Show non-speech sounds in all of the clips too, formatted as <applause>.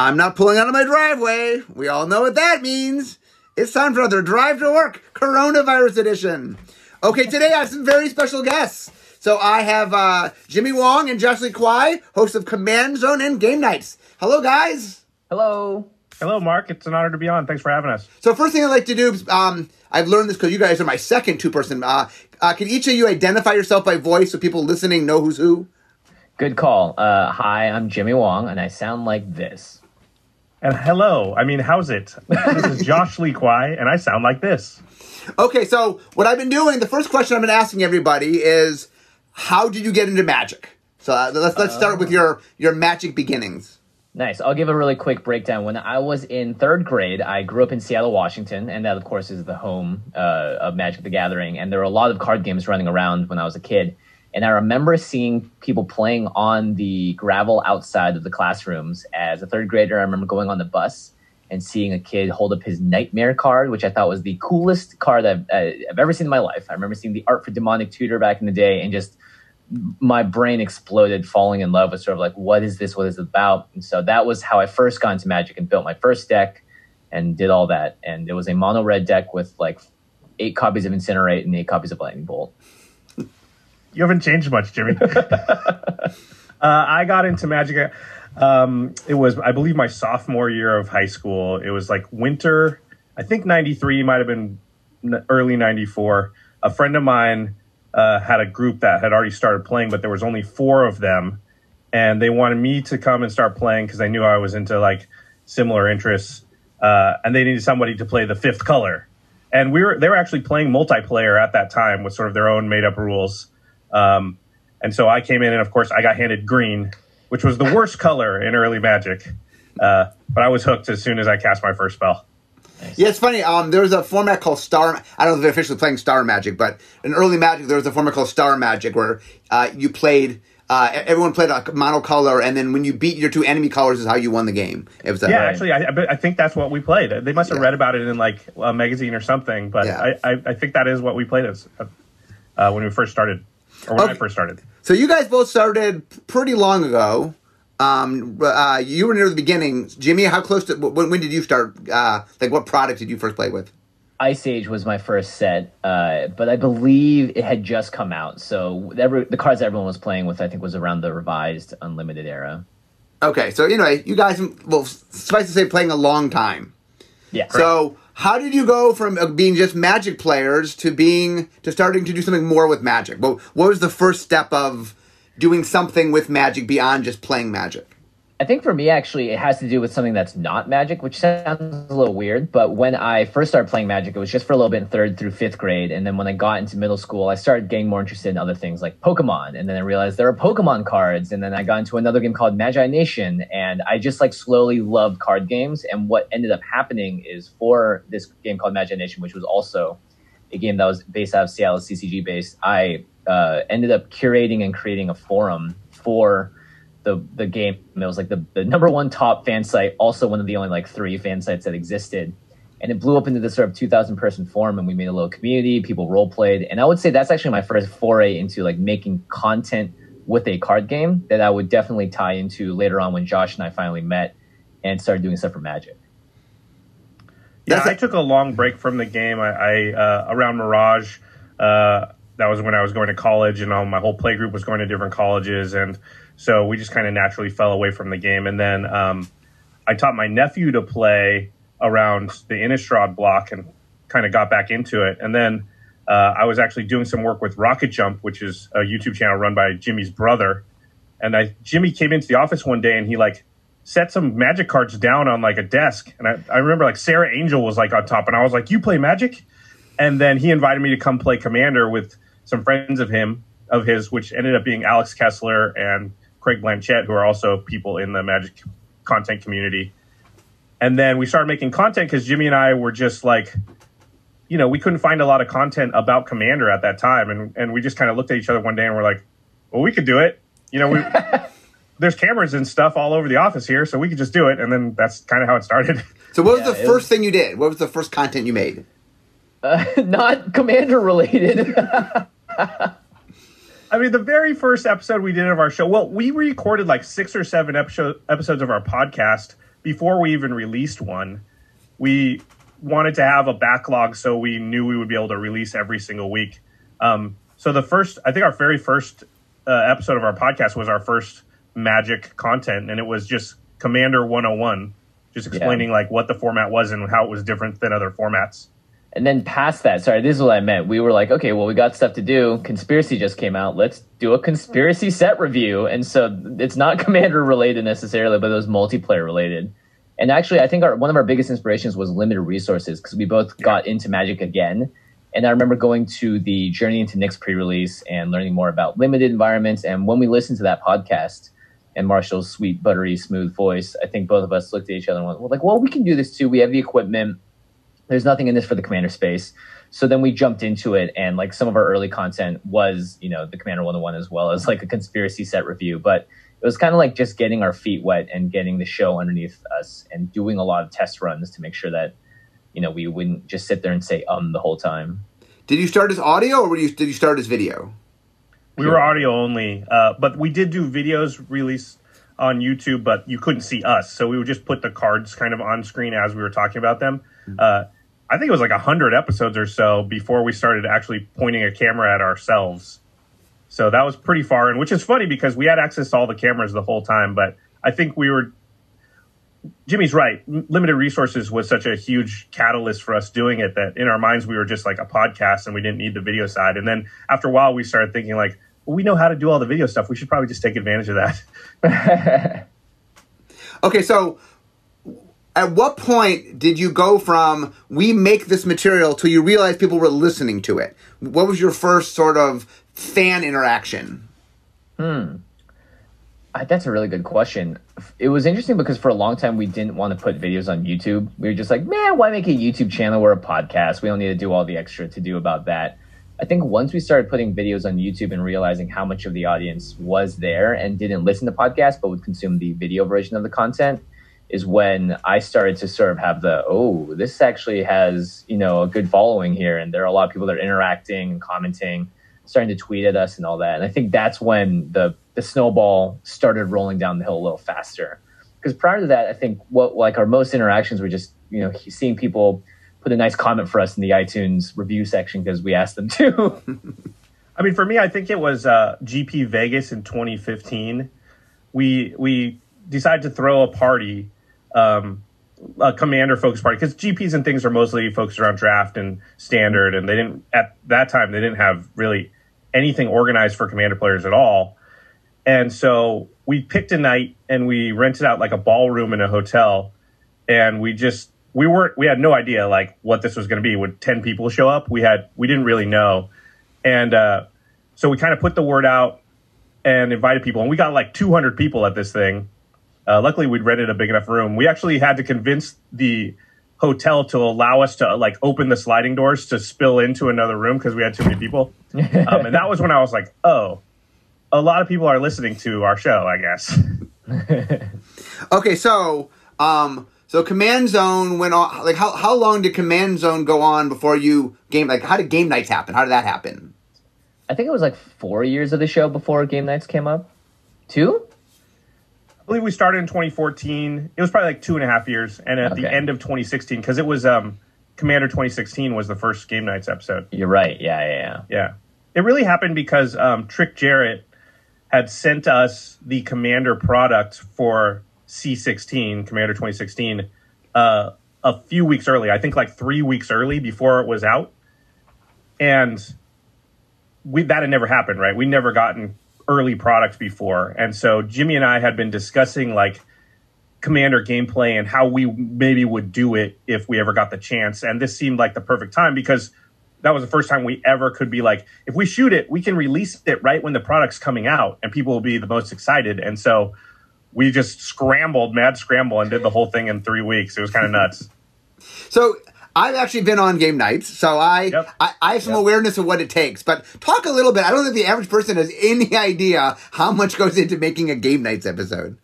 I'm not pulling out of my driveway. We all know what that means. It's time for another Drive to Work Coronavirus Edition. Okay, today I have some very special guests. So I have uh, Jimmy Wong and Josh Lee Kwai, hosts of Command Zone and Game Nights. Hello, guys. Hello. Hello, Mark. It's an honor to be on. Thanks for having us. So first thing I'd like to do, is, um, I've learned this because you guys are my second two-person. Uh, uh, can each of you identify yourself by voice so people listening know who's who? Good call. Uh, hi, I'm Jimmy Wong, and I sound like this. And hello. I mean, how's it? This is Josh Lee Kwai, and I sound like this. Okay, so what I've been doing, the first question I've been asking everybody is, how did you get into magic? So uh, let's let's start with your your magic beginnings. Nice. I'll give a really quick breakdown. When I was in third grade, I grew up in Seattle, Washington, and that, of course, is the home uh, of Magic the Gathering. And there were a lot of card games running around when I was a kid. And I remember seeing people playing on the gravel outside of the classrooms. As a third grader, I remember going on the bus and seeing a kid hold up his Nightmare card, which I thought was the coolest card I've, I've ever seen in my life. I remember seeing the art for Demonic Tutor back in the day and just my brain exploded falling in love with sort of like what is this what is it about and so that was how i first got into magic and built my first deck and did all that and it was a mono red deck with like eight copies of incinerate and eight copies of lightning bolt You haven't changed much, Jimmy. <laughs> uh, I got into magic. Um, it was, I believe, my sophomore year of high school. It was like winter. I think '93 might have been early '94. A friend of mine uh, had a group that had already started playing, but there was only four of them, and they wanted me to come and start playing because they knew I was into like similar interests, uh, and they needed somebody to play the fifth color. And we were they were actually playing multiplayer at that time with sort of their own made up rules. Um, and so I came in, and of course, I got handed green, which was the worst color in early Magic. Uh, but I was hooked as soon as I cast my first spell. Yeah, it's funny. Um, there was a format called Star. I don't know if they're officially playing Star Magic, but in early Magic, there was a format called Star Magic where uh, you played. Uh, everyone played a monocolor, and then when you beat your two enemy colors, is how you won the game. It was a, Yeah, actually, I, I think that's what we played. They must have Yeah. read about it in like a magazine or something, but Yeah. I, I, I think that is what we played as uh, when we first started, or when I first started. So you guys both started pretty long ago. Um, uh, you were near the beginning. Jimmy, how close to when, when did you start? Uh, like, what product did you first play with? ice age was my first set uh, but i believe it had just come out so every, the cards everyone was playing with i think was around the revised unlimited era Okay, so anyway, you guys, well, suffice to say, playing a long time. yeah So, how did you go from uh, being just Magic players to being to starting to do something more with Magic? What, what was the first step of doing something with Magic beyond just playing Magic? I think for me, actually, it has to do with something that's not magic, which sounds a little weird. But when I first started playing magic, it was just for a little bit in third through fifth grade. And then when I got into middle school, I started getting more interested in other things like Pokemon. And then I realized there are Pokemon cards. And then I got into another game called Magi Nation. And I just like slowly loved card games. And what ended up happening is for this game called Magi Nation, which was also a game that was based out of Seattle, CCG based, I uh, ended up curating and creating a forum for the the game. It was like the, the number one top fan site, also one of the only like three fan sites that existed. And it blew up into this sort of 2,000 person forum, and we made a little community. People role played, and I would say that's actually my first foray into like making content with a card game that I would definitely tie into later on when Josh and I finally met and started doing stuff for Magic. Yeah, I took a long break from the game. I, I uh, around Mirage. Uh, that was when I was going to college, and all my whole play group was going to different colleges, and so we just kind of naturally fell away from the game. And then um, I taught my nephew to play around the Innistrad block, and kind of got back into it. And then uh, I was actually doing some work with Rocket Jump, which is a YouTube channel run by Jimmy's brother. And I Jimmy came into the office one day, and he like set some magic cards down on like a desk. And I, I remember like Serra Angel was like on top, and I was like, You play magic? And then he invited me to come play Commander with some friends of him, of his, which ended up being Alex Kessler and Craig Blanchett, who are also people in the magic content community. And then we started making content because Jimmy and I were just like, you know, we couldn't find a lot of content about Commander at that time. And, and we just kind of looked at each other one day and we're like, well, we could do it. You know, we, <laughs> there's cameras and stuff all over the office here, so we could just do it. And then that's kind of how it started. <laughs> So, what was Yeah, the first was- thing you did? What was the first content you made? Uh, <laughs> not commander related. I mean, the very first episode we did of our show, well, we recorded like six or seven episode, episodes of our podcast before we even released one, we wanted to have a backlog so we knew we would be able to release every single week. Um, so the first, I think our very first uh, episode of our podcast was our first magic content, and it was just Commander 101, just explaining yeah. like what the format was and how it was different than other formats. And then past that, sorry, this is what I meant. We were like, okay, well, we got stuff to do. Conspiracy just came out. Let's do a conspiracy set review. And so it's not <laughs> commander related necessarily, but it was multiplayer related. And actually, I think our, one of our biggest inspirations was limited resources because we both got into Magic again. And I remember going to the Journey into Nyx pre release and learning more about limited environments. And when we listened to that podcast and Marshall's sweet, buttery, smooth voice, I think both of us looked at each other and went, well, like, well, we can do this too. We have the equipment there's nothing in this for the commander space. So then we jumped into it, and like some of our early content was, you know, the Commander 101 as well as like a conspiracy set review. But it was kind of like just getting our feet wet and getting the show underneath us and doing a lot of test runs to make sure that, you know, we wouldn't just sit there and say um the whole time. Did you start as audio or you, did you start as video? We were audio only, uh, but we did do videos release on YouTube, but you couldn't see us. So we would just put the cards kind of on screen as we were talking about them. Mm-hmm. Uh, I think it was like hundred episodes or so before we started actually pointing a camera at ourselves. So that was pretty far, and which is funny because we had access to all the cameras the whole time. But I think we were. Jimmy's right. Limited resources was such a huge catalyst for us doing it that in our minds we were just like a podcast and we didn't need the video side. And then after a while we started thinking like, well, we know how to do all the video stuff. We should probably just take advantage of that. <laughs> <laughs> okay, so at what point did you go from we make this material till you realize people were listening to it? What was your first sort of fan interaction? Hmm. That's a really good question. It was interesting because for a long time we didn't want to put videos on YouTube. We were just like, man, why make a YouTube channel? We're a podcast. We don't need to do all the extra to do about that. I think once we started putting videos on YouTube and realizing how much of the audience was there and didn't listen to podcasts but would consume the video version of the content, is when I started to sort of have the oh, this actually has you know a good following here, and there are a lot of people that are interacting and commenting, starting to tweet at us and all that. And I think that's when the the snowball started rolling down the hill a little faster. Because prior to that, I think what like our most interactions were just you know seeing people put a nice comment for us in the iTunes review section because we asked them to. <laughs> I mean, for me, I think it was uh, GP Vegas in 2015. We we decided to throw a party um, a commander focused party because GPs and things are mostly focused around draft and standard, and they didn't at that time they didn't have really anything organized for commander players at all. And so we picked a night and we rented out like a ballroom in a hotel, and we just we weren't we had no idea like what this was going to be. Would ten people show up? We had we didn't really know, and uh, so we kind of put the word out and invited people, and we got like 200 people at this thing uh, luckily, we'd rented a big enough room. We actually had to convince the hotel to allow us to like open the sliding doors to spill into another room because we had too many people. <laughs> Um, and that was when I was like, oh, a lot of people are listening to our show, I guess. <laughs> okay, so um, so Command Zone went on. Like, how how long did Command Zone go on before you game? Like, how did game nights happen? How did that happen? I think it was like four years of the show before game nights came up. Two? Believe we started in 2014. It was probably like two and a half years, and at okay. the end of 2016, because it was um, Commander 2016 was the first Game Nights episode. You're right. Yeah, yeah, yeah. Yeah. It really happened because um, Trick Jarrett had sent us the Commander product for C16, Commander 2016, uh, a few weeks early. I think like three weeks early before it was out, and we that had never happened. Right? We never gotten early products before. And so Jimmy and I had been discussing like commander gameplay and how we maybe would do it if we ever got the chance. And this seemed like the perfect time because that was the first time we ever could be like, if we shoot it, we can release it right when the product's coming out and people will be the most excited. And so we just scrambled, mad scramble, and did the whole thing in three weeks. It was kind of nuts. <laughs> So I've actually been on game nights, so I yep. I, I, have some yep. awareness of what it takes. But talk a little bit. I don't think the average person has any <laughs> idea how much goes into making a game nights episode.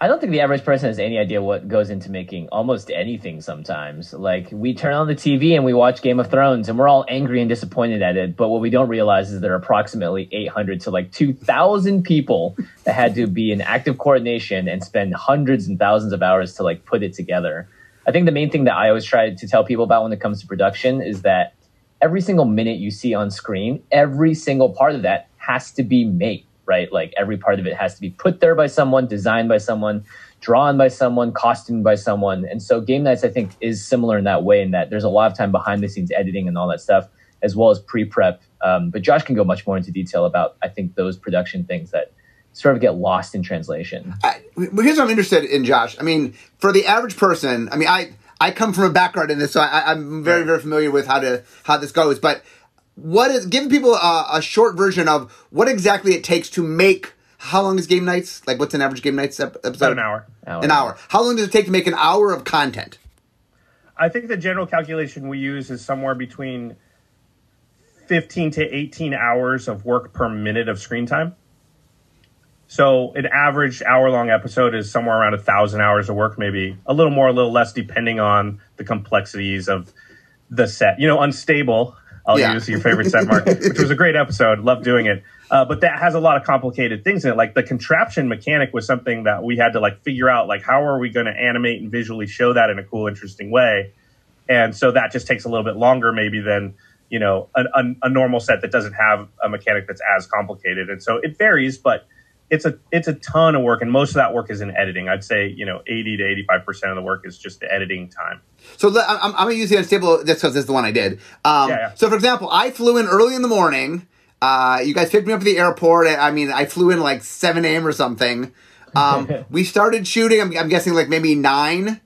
I don't think the average person has any idea what goes into making almost anything sometimes. Like, we turn on the TV and we watch Game of Thrones and we're all angry and disappointed at it. But what we don't realize is there are approximately 800 to like 2,000 people that had to be in active coordination and spend hundreds and thousands of hours to like put it together. I think the main thing that I always try to tell people about when it comes to production is that every single minute you see on screen, every single part of that has to be made right? Like every part of it has to be put there by someone, designed by someone, drawn by someone, costumed by someone. And so Game Nights, I think, is similar in that way, in that there's a lot of time behind the scenes editing and all that stuff, as well as pre prep. Um, but Josh can go much more into detail about, I think, those production things that sort of get lost in translation. I, here's what I'm interested in, Josh. I mean, for the average person, I mean, I I come from a background in this, so I, I'm very very familiar with how to how this goes, but what is giving people a, a, short version of what exactly it takes to make how long is game nights? Like what's an average game nights episode? About an hour. hour. An hour. How long does it take to make an hour of content? I think the general calculation we use is somewhere between 15 to 18 hours of work per minute of screen time so an average hour long episode is somewhere around a thousand hours of work maybe a little more a little less depending on the complexities of the set you know unstable I'll yeah. use your favorite set mark, <laughs> which was a great episode. Love doing it. Uh, but that has a lot of complicated things in it. Like the contraption mechanic was something that we had to like figure out, like how are we going to animate and visually show that in a cool, interesting way. And so that just takes a little bit longer, maybe than you know a, a, a normal set that doesn't have a mechanic that's as complicated. And so it varies, but it's a it's a ton of work, and most of that work is in editing. I'd say you know eighty to eighty five percent of the work is just the editing time. So I'm, I'm gonna use the unstable just because this is the one I did. Um, yeah, yeah. So for example, I flew in early in the morning. Uh, you guys picked me up at the airport. I mean, I flew in like seven a.m. or something. Um, <laughs> we started shooting. I'm, I'm, guessing like maybe nine,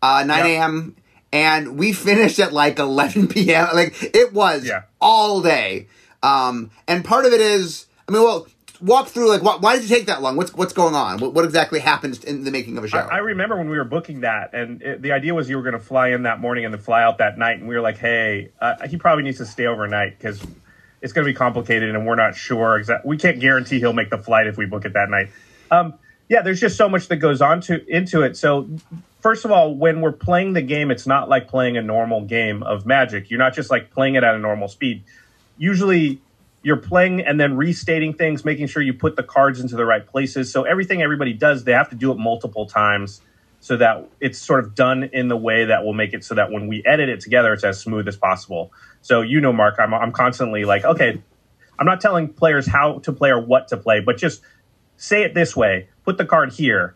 uh, nine yep. a.m. And we finished at like 11 p.m. Like it was yeah. all day. Um, and part of it is, I mean, well, walk through like why, why, did you take that long? What's what's going on? What, what, exactly happened in the making of a show? I, I remember when we were booking that, and it, the idea was you were going to fly in that morning and then fly out that night, and we were like, hey, uh, he probably needs to stay overnight because it's going to be complicated, and we're not sure exactly. We can't guarantee he'll make the flight if we book it that night. Um, yeah, there's just so much that goes on to into it. So first of all, when we're playing the game, it's not like playing a normal game of Magic. You're not just like playing it at a normal speed. Usually you're playing and then restating things, making sure you put the cards into the right places. So everything everybody does, they have to do it multiple times so that it's sort of done in the way that will make it so that when we edit it together, it's as smooth as possible. So you know, Mark, I'm I'm constantly like, okay, I'm not telling players how to play or what to play, but just say it this way, put the card here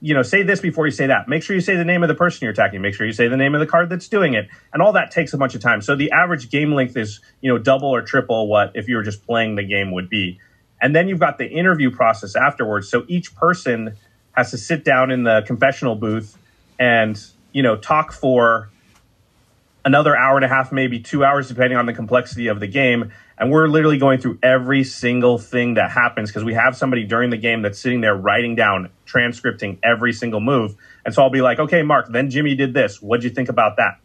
you know, say this before you say that. Make sure you say the name of the person you're attacking. Make sure you say the name of the card that's doing it. And all that takes a bunch of time. So the average game length is, you know, double or triple what if you were just playing the game would be. And then you've got the interview process afterwards. So each person has to sit down in the confessional booth and, you know, talk for another hour and a half, maybe two hours, depending on the complexity of the game and we're literally going through every single thing that happens because we have somebody during the game that's sitting there writing down, transcripting every single move. And so I'll be like, okay, Mark, then Jimmy did this. What'd you think about that?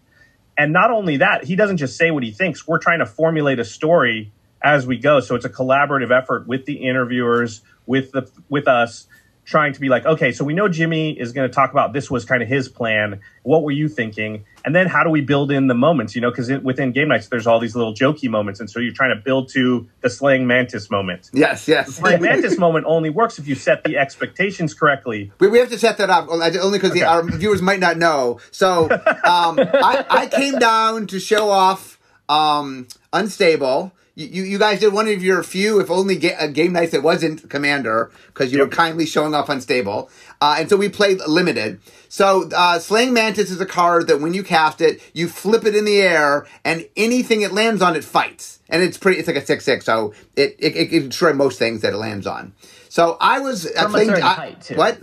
And not only that, he doesn't just say what he thinks. We're trying to formulate a story as we go. So it's a collaborative effort with the interviewers, with the with us, trying to be like, okay, so we know Jimmy is going to talk about this was kind of his plan. What were you thinking? And then how do we build in the moments? You know, because within game nights, there's all these little jokey moments, and so you're trying to build to the slaying mantis moment. Yes, yes. The slaying mantis moment only works if you set the expectations correctly. We, we have to set that up only because okay. our viewers might not know. So um, I, I came down to show off um, Unstable you, you guys did one of your few, if only ga- uh, game nights that wasn't Commander, because you yep. were kindly showing off Unstable. Uh, and so we played limited. So uh, Slaying Mantis is a card that when you cast it, you flip it in the air, and anything it lands on, it fights. And it's pretty. It's like a six six, so it it, it can destroy most things that it lands on. So I was uh, from a certain height too. What?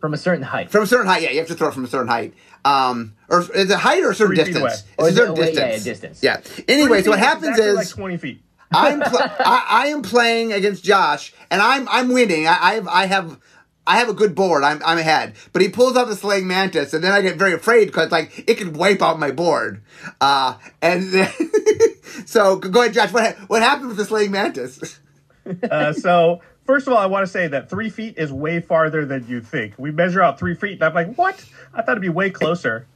From a certain height. From a certain height, yeah. You have to throw from a certain height. Um, or is it height or a certain Three distance? It's a certain distance. Yeah, yeah, distance. Yeah. Anyway, so what happens exactly is like twenty feet. I'm pl- <laughs> I, I, am playing against Josh, and I'm I'm winning. I, I have I have I have a good board. I'm I'm ahead. But he pulls out the slaying mantis, and then I get very afraid because like it could wipe out my board. Uh, and then, <laughs> so go ahead, Josh. What what happened with the slaying mantis? <laughs> uh, so first of all, I want to say that three feet is way farther than you think. We measure out three feet, and I'm like, what? I thought it'd be way closer.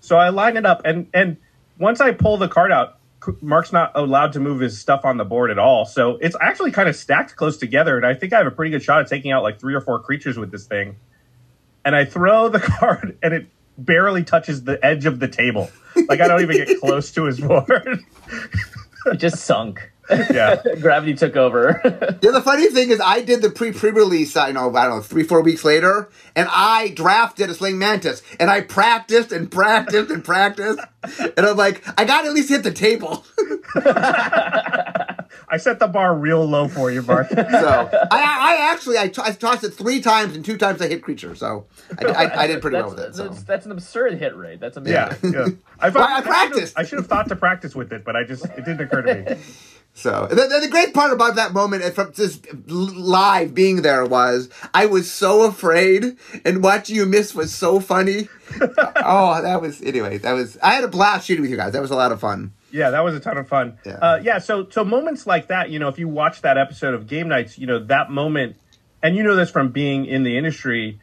So I line it up, and and once I pull the card out, Mark's not allowed to move his stuff on the board at all. So it's actually kind of stacked close together, and I think I have a pretty good shot at taking out like three or four creatures with this thing. And I throw the <laughs> card, and it barely touches the edge of the table. Like I don't even get close to his board. <laughs> it just sunk. Yeah. <laughs> Gravity took over. Yeah, <laughs> the funny thing is, I did the pre pre release. I know, I don't know, three four weeks later, and I drafted a Slaying Mantis, and I practiced and practiced and practiced, and I'm like, I got to at least hit the table. <laughs> I set the bar real low for you, Mark. so I, I actually I, t- I tossed it three times, and two times I hit creature. So I, I, I did pretty well with it. So. that's, that's an absurd hit rate. That's amazing. yeah, yeah. I, Well, I I, should have, practiced. I should have thought to practice with it, but I just it didn't occur to me. So the, the, great part about that moment and from just live being there was I was so afraid and watching you miss was so funny. <laughs> oh, that was anyway. That was I had a blast shooting with you guys. That was a lot of fun. Yeah, that was a ton of fun. Yeah. Uh, yeah. So so moments like that, you know, if you watch that episode of Game Nights, you know that moment, and you know this from being in the industry.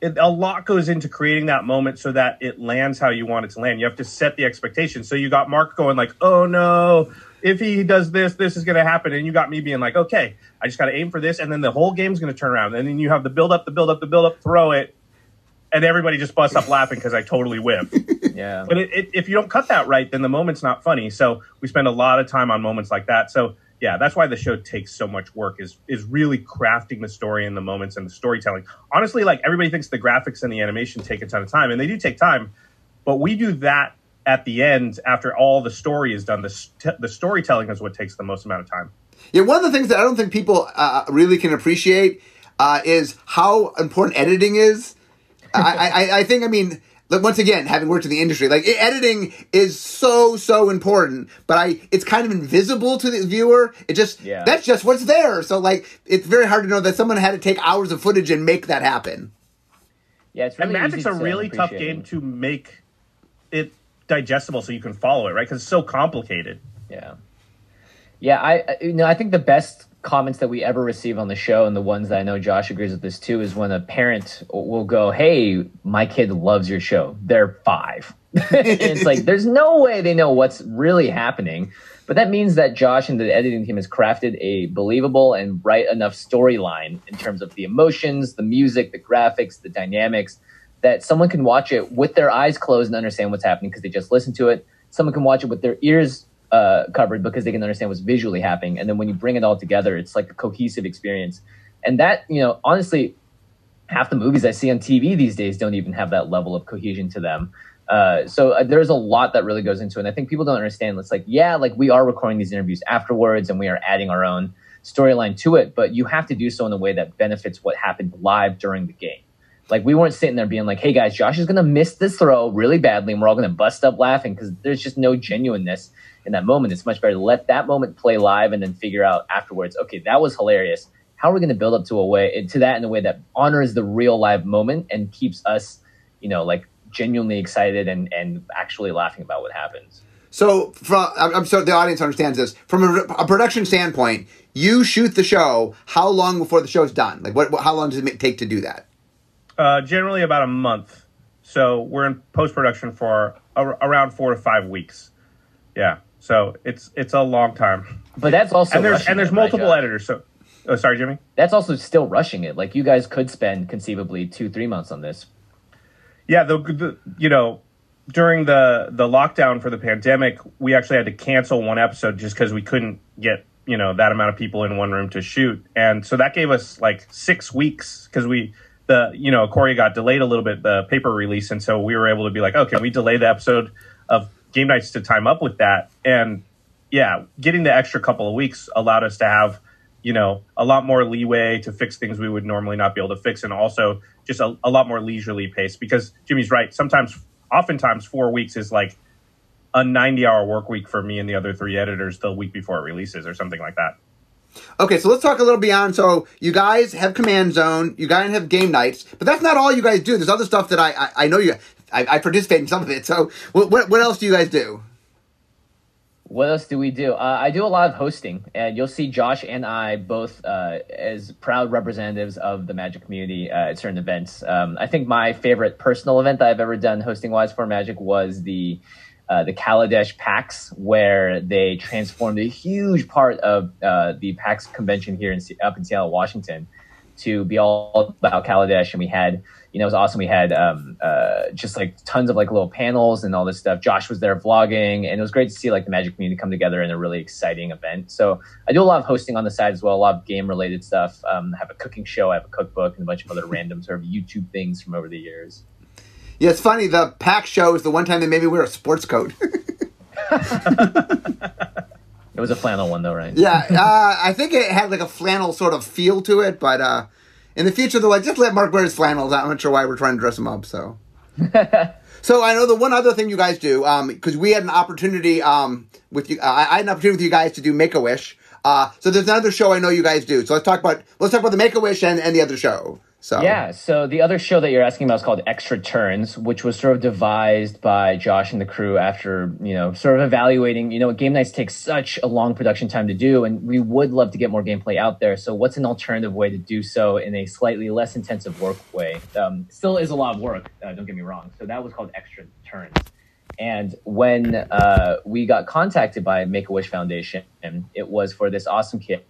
It, a lot goes into creating that moment so that it lands how you want it to land. You have to set the expectation. So you got Mark going like, "Oh no, if he does this, this is going to happen," and you got me being like, "Okay, I just got to aim for this," and then the whole game's going to turn around, and then you have the build up, the build up, the build up, throw it, and everybody just busts up laughing because I totally whipped. <laughs> Yeah. But it, it, if you don't cut that right, then the moment's not funny. So we spend a lot of time on moments like that. So yeah, that's why the show takes so much work is is really crafting the story and the moments and the storytelling. Honestly, like everybody thinks the graphics and the animation take a ton of time, and they do take time, but we do that at the end after all the story is done. The st- the storytelling is what takes the most amount of time. Yeah, one of the things that I don't think people uh, really can appreciate uh, is how important editing is. I, I, I think, I mean, look, once again, having worked in the industry, like editing is so so important, but I it's kind of invisible to the viewer. It just Yeah. that's just what's there. So like, it's very hard to know that someone had to take hours of footage and make that happen. Yeah, it's really and Magic's a really tough game to make it digestible so you can follow it, right? Because it's so complicated. Yeah. Yeah, I you know I think the best comments that we ever receive on the show, and the ones that I know Josh agrees with this too, is when a parent will go, "Hey, my kid loves your show. They're five. <laughs> it's like there's no way they know what's really happening, but that means that Josh and the editing team has crafted a believable and right enough storyline in terms of the emotions, the music, the graphics, the dynamics. That someone can watch it with their eyes closed and understand what's happening because they just listened to it. Someone can watch it with their ears uh, covered because they can understand what's visually happening. And then when you bring it all together, it's like a cohesive experience. And that, you know, honestly, half the movies I see on TV these days don't even have that level of cohesion to them. Uh, so uh, there's a lot that really goes into it. And I think people don't understand. It's like, yeah, like we are recording these interviews afterwards and we are adding our own storyline to it, but you have to do so in a way that benefits what happened live during the game. Like we weren't sitting there being like, "Hey guys, Josh is going to miss this throw really badly, and we're all going to bust up laughing because there's just no genuineness in that moment. It's much better to let that moment play live and then figure out afterwards. Okay, that was hilarious. How are we going to build up to a way to that in a way that honors the real live moment and keeps us, you know, like genuinely excited and and actually laughing about what happens. So, from I'm so the audience understands this from a, a production standpoint. You shoot the show. How long before the show's done? Like, what how long does it take to do that? Uh, generally about a month. So we're in post production for ar- around four to five weeks. Yeah. So it's it's a long time. But that's also and there's and there's multiple editors. So oh, sorry, Jimmy. That's also still rushing it. Like you guys could spend conceivably two three months on this. Yeah, the, the you know during the the lockdown for the pandemic, we actually had to cancel one episode just because we couldn't get you know that amount of people in one room to shoot, and so that gave us like six weeks because we the you know Ikoria got delayed a little bit the paper release, and so we were able to be like, can we delay the episode of Game Nights to time up with that? And yeah, getting the extra couple of weeks allowed us to have you know a lot more leeway to fix things we would normally not be able to fix, and also just a, a lot more leisurely pace. Because Jimmy's right, sometimes, oftentimes, four weeks is like a ninety-hour work week for me and the other three editors the week before it releases, or something like that. Okay, so let's talk a little beyond. So you guys have Command Zone, you guys have game nights, but that's not all you guys do. There's other stuff that I I, I know you. I, I participate in some of it. So what, what what else do you guys do? What else do we do? Uh, I do a lot of hosting, and you'll see Josh and I both uh, as proud representatives of the Magic community uh, at certain events. Um, I think my favorite personal event that I've ever done hosting wise for Magic was the uh, the Kaladesh PAX, where they transformed a huge part of uh, the PAX convention here in, up in Seattle, Washington, to be all about Kaladesh, and we had you know, it was awesome. We had um, uh, just like tons of like little panels and all this stuff. Josh was there vlogging, and it was great to see like the Magic community come together in a really exciting event. So I do a lot of hosting on the side as well, a lot of game related stuff. Um, I have a cooking show, I have a cookbook, and a bunch of other random sort of YouTube things from over the years. Yeah, it's funny. The PAX show is the one time they made me wear a sports coat. <laughs> It was a flannel one though, right? yeah, uh, I think it had like a flannel sort of feel to it, but uh, in the future though, I just let Mark wear his flannels. I'm not sure why we're trying to dress him up. So, <laughs> so I know the one other thing you guys do, because we had an opportunity um, with you. Uh, I had an opportunity with you guys to do Make a Wish. Uh, so there's another show I know you guys do. So let's talk about let's talk about the Make a Wish and, and the other show. So Yeah, so the other show that you're asking about is called Extra Turns, which was sort of devised by Josh and the crew after, you know, sort of evaluating, you know, game nights take such a long production time to do, and we would love to get more gameplay out there. So what's an alternative way to do so in a slightly less intensive work way? Um, still is a lot of work, uh, don't get me wrong. So that was called Extra Turns. And when uh, we got contacted by Make a Wish Foundation, it was for this awesome kid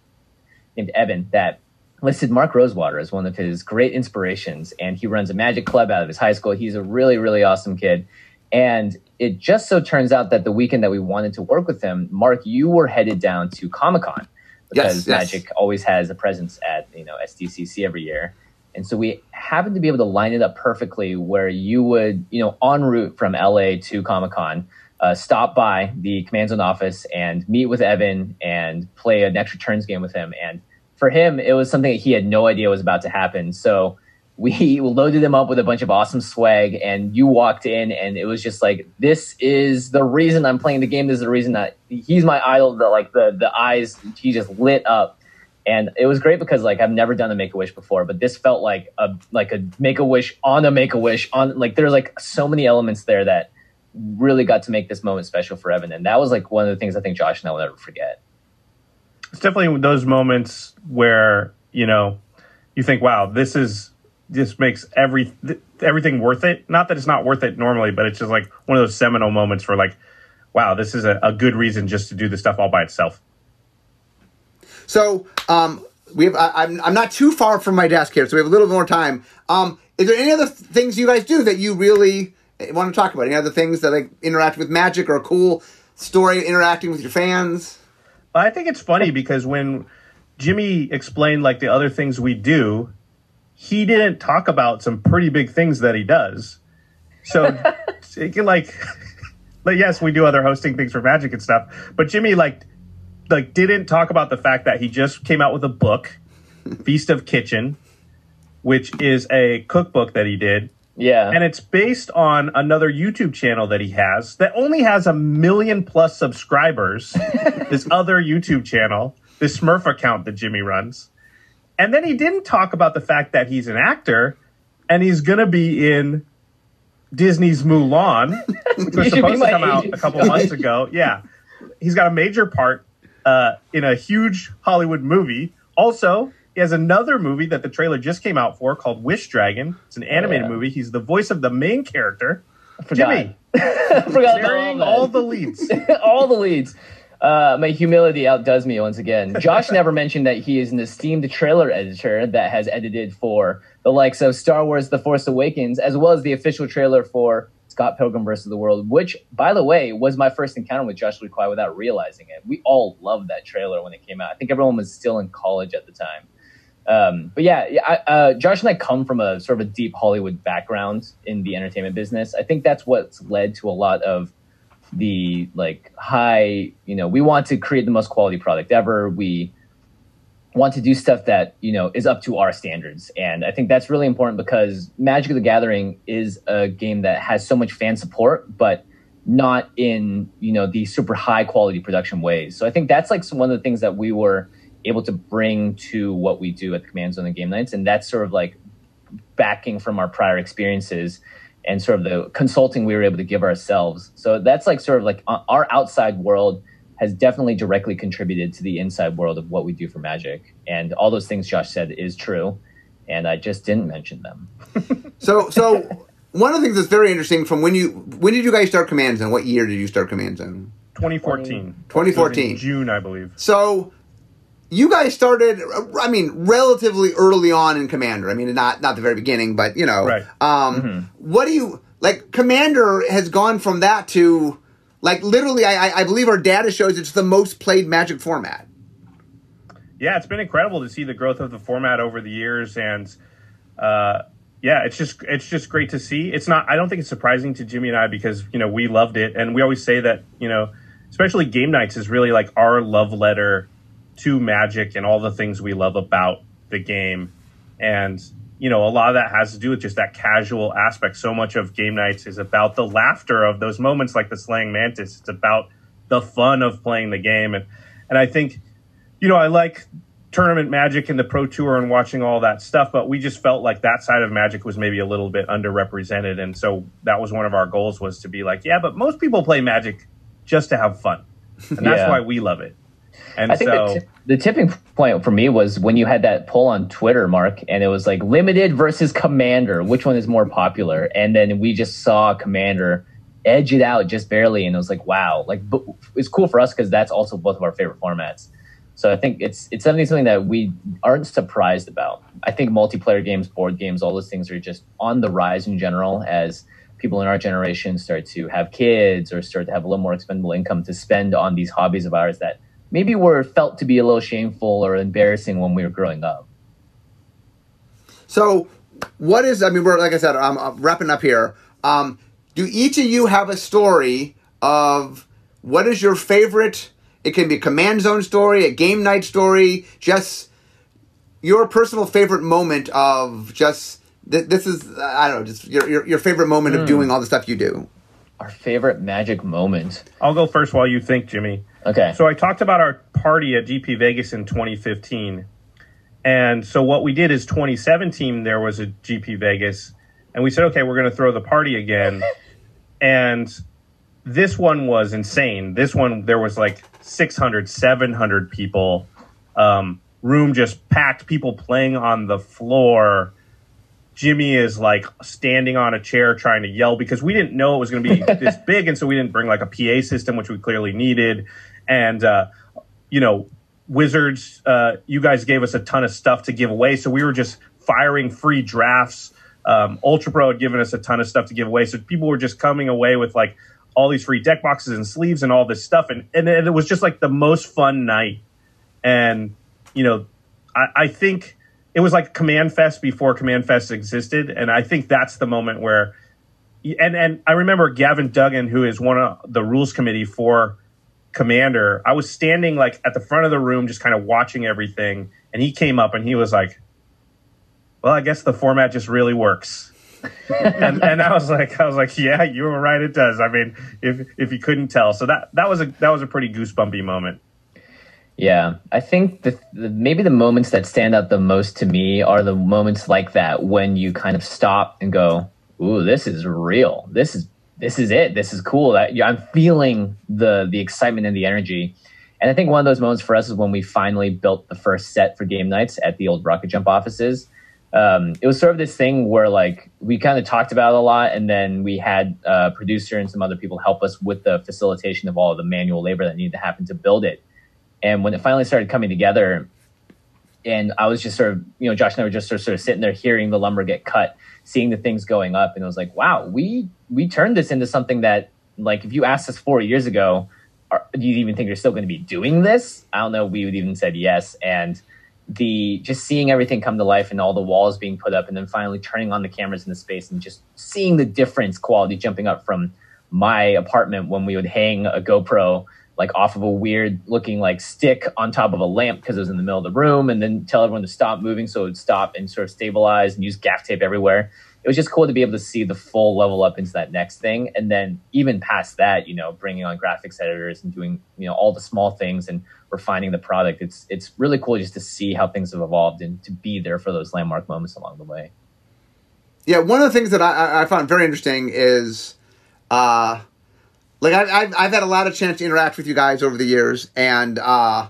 named Evan that listed Mark Rosewater as one of his great inspirations. And he runs a magic club out of his high school. He's a really, really awesome kid. And it just so turns out that the weekend that we wanted to work with him, Mark, you were headed down to Comic Con because Yes, yes. Magic always has a presence at you know SDCC every year. And so we happened to be able to line it up perfectly where you would, you know, en route from LA to Comic Con, uh, stop by the Command Zone office and meet with Evan and play an extra turns game with him. And for him, it was something that he had no idea was about to happen. So we <laughs> loaded him up with a bunch of awesome swag, and you walked in, and it was just like, this is the reason I'm playing the game. This is the reason that he's my idol. The like the the eyes, he just lit up, and it was great because like I've never done a Make a Wish before, but this felt like a like a Make a Wish on a Make a Wish on like there's like so many elements there that really got to make this moment special for Evan, and that was like one of the things I think Josh and I will never forget. It's definitely those moments where you know you think, "Wow, this is this makes every th- everything worth it." Not that it's not worth it normally, but it's just like one of those seminal moments for like, "Wow, this is a, a good reason just to do the stuff all by itself." So um, we have. I, I'm I'm not too far from my desk here, so we have a little more time. Um, is there any other th- things you guys do that you really want to talk about? Any other things that like interact with magic or a cool story interacting with your fans? I think it's funny because when Jimmy explained like the other things we do, he didn't talk about some pretty big things that he does. So <laughs> it can like, like yes, we do other hosting things for Magic and stuff, but Jimmy like like didn't talk about the fact that he just came out with a book, Feast of Fiction, which is a cookbook that he did Yeah, and it's based on another YouTube channel that he has that only has a million plus subscribers. <laughs> this other YouTube channel, this Smurf account that Jimmy runs. And then he didn't talk about the fact that he's an actor and he's going to be in Disney's Mulan, <laughs> which was You should be supposed to come out agent, a couple months ago. Yeah. He's got a major part uh, in a huge Hollywood movie. Also, he has another movie that the trailer just came out for called Wish Dragon. It's an animated Yeah. movie. He's the voice of the main character. forgot. Jimmy, <laughs> forgot carrying all, all the leads. <laughs> all the leads. Uh, my humility outdoes me once again. <laughs> Josh never mentioned that he is an esteemed trailer editor that has edited for the likes of Star Wars: The Force Awakens, as well as the official trailer for Scott Pilgrim vs. the World, which, by the way, was my first encounter with Josh Kwai without realizing it. We all loved that trailer when it came out. I think everyone was still in college at the time. Um, but yeah, I, uh, Josh and I come from a sort of a deep Hollywood background in the entertainment business. I think that's what's led to a lot of the like high, you know, we want to create the most quality product ever. We want to do stuff that, you know, is up to our standards. And I think that's really important because Magic of the Gathering is a game that has so much fan support, but not in, you know, the super high quality production ways. So I think that's like some, one of the things that we were able to bring to what we do at the Command Zone and Game Nights. And that's sort of like backing from our prior experiences and sort of the consulting we were able to give ourselves. So that's like sort of like uh, our outside world has definitely directly contributed to the inside world of what we do for Magic. And all those things Josh said is true, and I just didn't mention them. <laughs> so, so one of the things that's very interesting from when you when did you guys start Command Zone? What year did you start Command Zone? 2014. 2014. June, I believe. So you guys started i mean relatively early on in commander i mean not not the very beginning but you know right. um, mm-hmm. what do you like commander has gone from that to like literally I, I believe our data shows it's the most played magic format yeah it's been incredible to see the growth of the format over the years and uh, yeah it's just it's just great to see it's not i don't think it's surprising to jimmy and i because you know we loved it and we always say that you know especially game nights is really like our love letter to Magic and all the things we love about the game. And, you know, a lot of that has to do with just that casual aspect. So much of game nights is about the laughter of those moments like the slaying mantis. It's about the fun of playing the game. And, and I think, you know, I like tournament magic and the pro tour and watching all that stuff, but we just felt like that side of magic was maybe a little bit underrepresented. And so that was one of our goals was to be like, yeah, but most people play magic just to have fun. And that's yeah. why we love it. And I think so the, t- the, tipping point for me was when you had that poll on Twitter, Mark, and it was like limited versus commander, which one is more popular? And then we just saw commander edge it out just barely, and it was like, wow, like it's cool for us because that's also both of our favorite formats. So I think it's it's definitely something that we aren't surprised about. I think multiplayer games, board games, all those things are just on the rise in general as people in our generation start to have kids or start to have a little more expendable income to spend on these hobbies of ours that maybe we were felt to be a little shameful or embarrassing when we were growing up. So, what is? I mean, we're like I said, I'm, I'm wrapping up here. Um, do each of you have a story of what is your favorite? It can be a command zone story, a game night story, just your personal favorite moment of just this is I don't know, just your your, your favorite moment mm. of hmm. doing all the stuff you do. Our favorite magic moment. I'll go first while you think, Jimmy. Okay. So I talked about our party at GP Vegas in 2015. And so what we did is 2017 there was a GP Vegas and we said okay, we're going to throw the party again. <laughs> and this one was insane. This one there was like 600, 700 people. Um, room just packed, people playing on the floor. Jimmy is like standing on a chair trying to yell because we didn't know it was going to be <laughs> this big, and so we didn't bring like a PA system, which we clearly needed. And uh, you know, Wizards, uh, you guys gave us a ton of stuff to give away, so we were just firing free drafts. Um, Ultra Pro had given us a ton of stuff to give away, so people were just coming away with like all these free deck boxes and sleeves and all this stuff, and and, and it was just like the most fun night. And you know, I, I think it was like Command Fest before Command Fest existed, and I think that's the moment where. And and I remember Gavin Duggan, who is one of the rules committee for Commander. I was standing like at the front of the room, just kind of watching everything, and he came up and he was like, "Well, I guess the format just really works." <laughs> and, and I was like, I was like, yeah, you were right. It does. I mean, if if you couldn't tell, so that that was a that was a pretty goosebumpy moment. Yeah, I think the, the, maybe the moments that stand out the most to me are the moments like that when you kind of stop and go, "Ooh, this is real. This is this is it. This is cool." That I'm feeling the the excitement and the energy. And I think one of those moments for us is when we finally built the first set for game nights at the old Rocket Jump offices. Um, it was sort of this thing where like we kind of talked about it a lot, and then we had a producer and some other people help us with the facilitation of all of the manual labor that needed to happen to build it and when it finally started coming together, and I was just sort of, you know, Josh and I were just sort of, sort of sitting there hearing the lumber get cut, seeing the things going up, and it was like, wow, we we turned this into something that, like, if you asked us four years ago, are, do you even think you're still going to be doing this? I don't know. We would even said yes, and the just seeing everything come to life and all the walls being put up, and then finally turning on the cameras in the space and just seeing the difference quality jumping up from my apartment when we would hang a GoPro like off of a weird looking like stick on top of a lamp because it was in the middle of the room and then tell everyone to stop moving so it would stop and sort of stabilize and use gaff tape everywhere. It was just cool to be able to see the full level up into that next thing and then even past that you know bringing on graphics editors and doing you know all the small things and refining the product it's it's really cool just to see how things have evolved and to be there for those landmark moments along the way. Yeah one of the things that i, I found very interesting is uh like I've, I've I've had a lot of chance to interact with you guys over the years, and uh,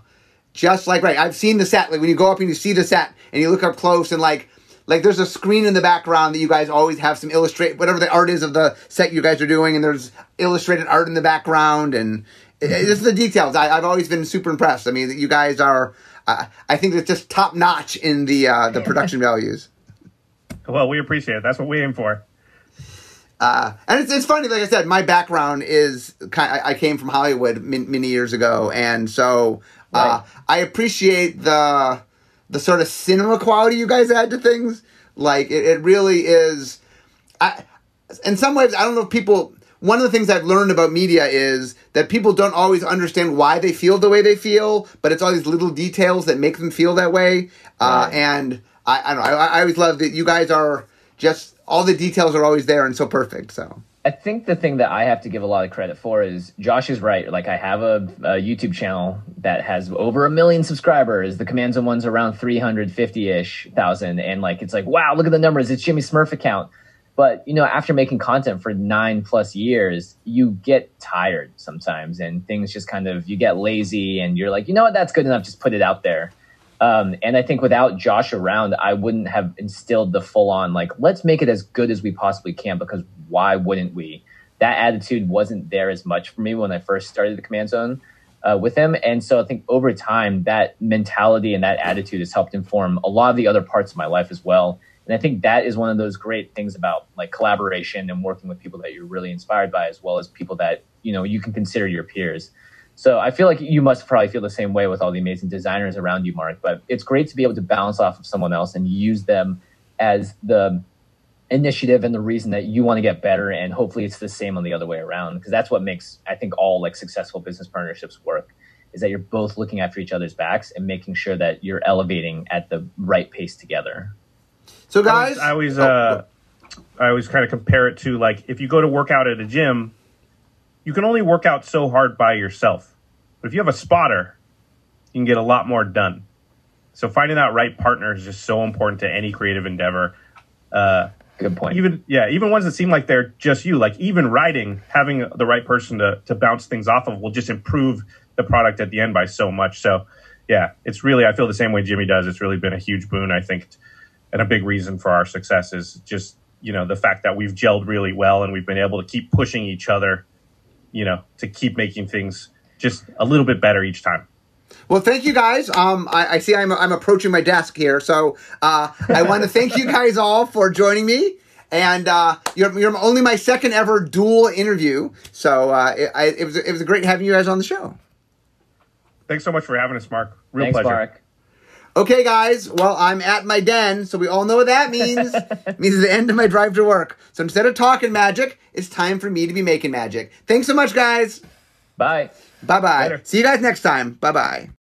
just like right, I've seen the set. Like when you go up and you see the set, and you look up close, and like like there's a screen in the background that you guys always have some illustrate whatever the art is of the set you guys are doing, and there's illustrated art in the background, and it, it's the details. I, I've always been super impressed. I mean, you guys are. Uh, I think it's just top notch in the uh, the production values. Well, we appreciate it. That's what we aim for. Uh, and it's, it's funny, like I said, my background is kind. I, I came from Hollywood min, many years ago, and so uh, Right. I appreciate the the sort of cinema quality you guys add to things. Like it, it really is. I, in some ways, I don't know if people. One of the things I've learned about media is that people don't always understand why they feel the way they feel, but it's all these little details that make them feel that way. Uh, and I, I don't know. I, I always love that you guys are just all the details are always there and so perfect. So I think the thing that I have to give a lot of credit for is Josh is right. Like I have a, a YouTube channel that has over a million subscribers. The Command Zone one's around 350 ish thousand. And like, it's like, wow, look at the numbers. It's Jimmy Smurf account. But you know, after making content for nine plus years, you get tired sometimes and things just kind of, you get lazy and you're like, you know what, that's good enough. Just put it out there. Um, and I think without Josh around, I wouldn't have instilled the full on, like, let's make it as good as we possibly can because why wouldn't we? That attitude wasn't there as much for me when I first started the command zone uh, with him. And so I think over time, that mentality and that attitude has helped inform a lot of the other parts of my life as well. And I think that is one of those great things about like collaboration and working with people that you're really inspired by, as well as people that, you know, you can consider your peers. So I feel like you must probably feel the same way with all the amazing designers around you, Mark. But it's great to be able to bounce off of someone else and use them as the initiative and the reason that you want to get better. And hopefully it's the same on the other way around because that's what makes I think all like successful business partnerships work is that you're both looking after each other's backs and making sure that you're elevating at the right pace together. so I guys, always, I always, Oh, uh, I always kind of compare it to like if you go to work out at a gym, you can only work out so hard by yourself. But if you have a spotter, you can get a lot more done. So finding that right partner is just so important to any creative endeavor. Uh, Good point. even yeah, even ones that seem like they're just you, like even writing, having the right person to to bounce things off of will just improve the product at the end by so much. So yeah, it's really I feel the same way Jimmy does. It's really been a huge boon, I think, and a big reason for our success is just you know the fact that we've gelled really well and we've been able to keep pushing each other, you know, to keep making things just a little bit better each time. Well, thank you guys. Um, I, I see I'm, I'm approaching my desk here, so uh, I want to thank you guys all for joining me. And uh, you're, you're only my second ever dual interview, so uh, it, I, it was it was great having you guys on the show. Thanks so much for having us, Mark. Real Thanks, pleasure. Mark. Okay, guys. Well, I'm at my den, so we all know what that means. it <laughs> means the end of my drive to work. So instead of talking magic, it's time for me to be making magic. Thanks so much, guys. Bye. Bye bye. See you guys next time. Bye bye.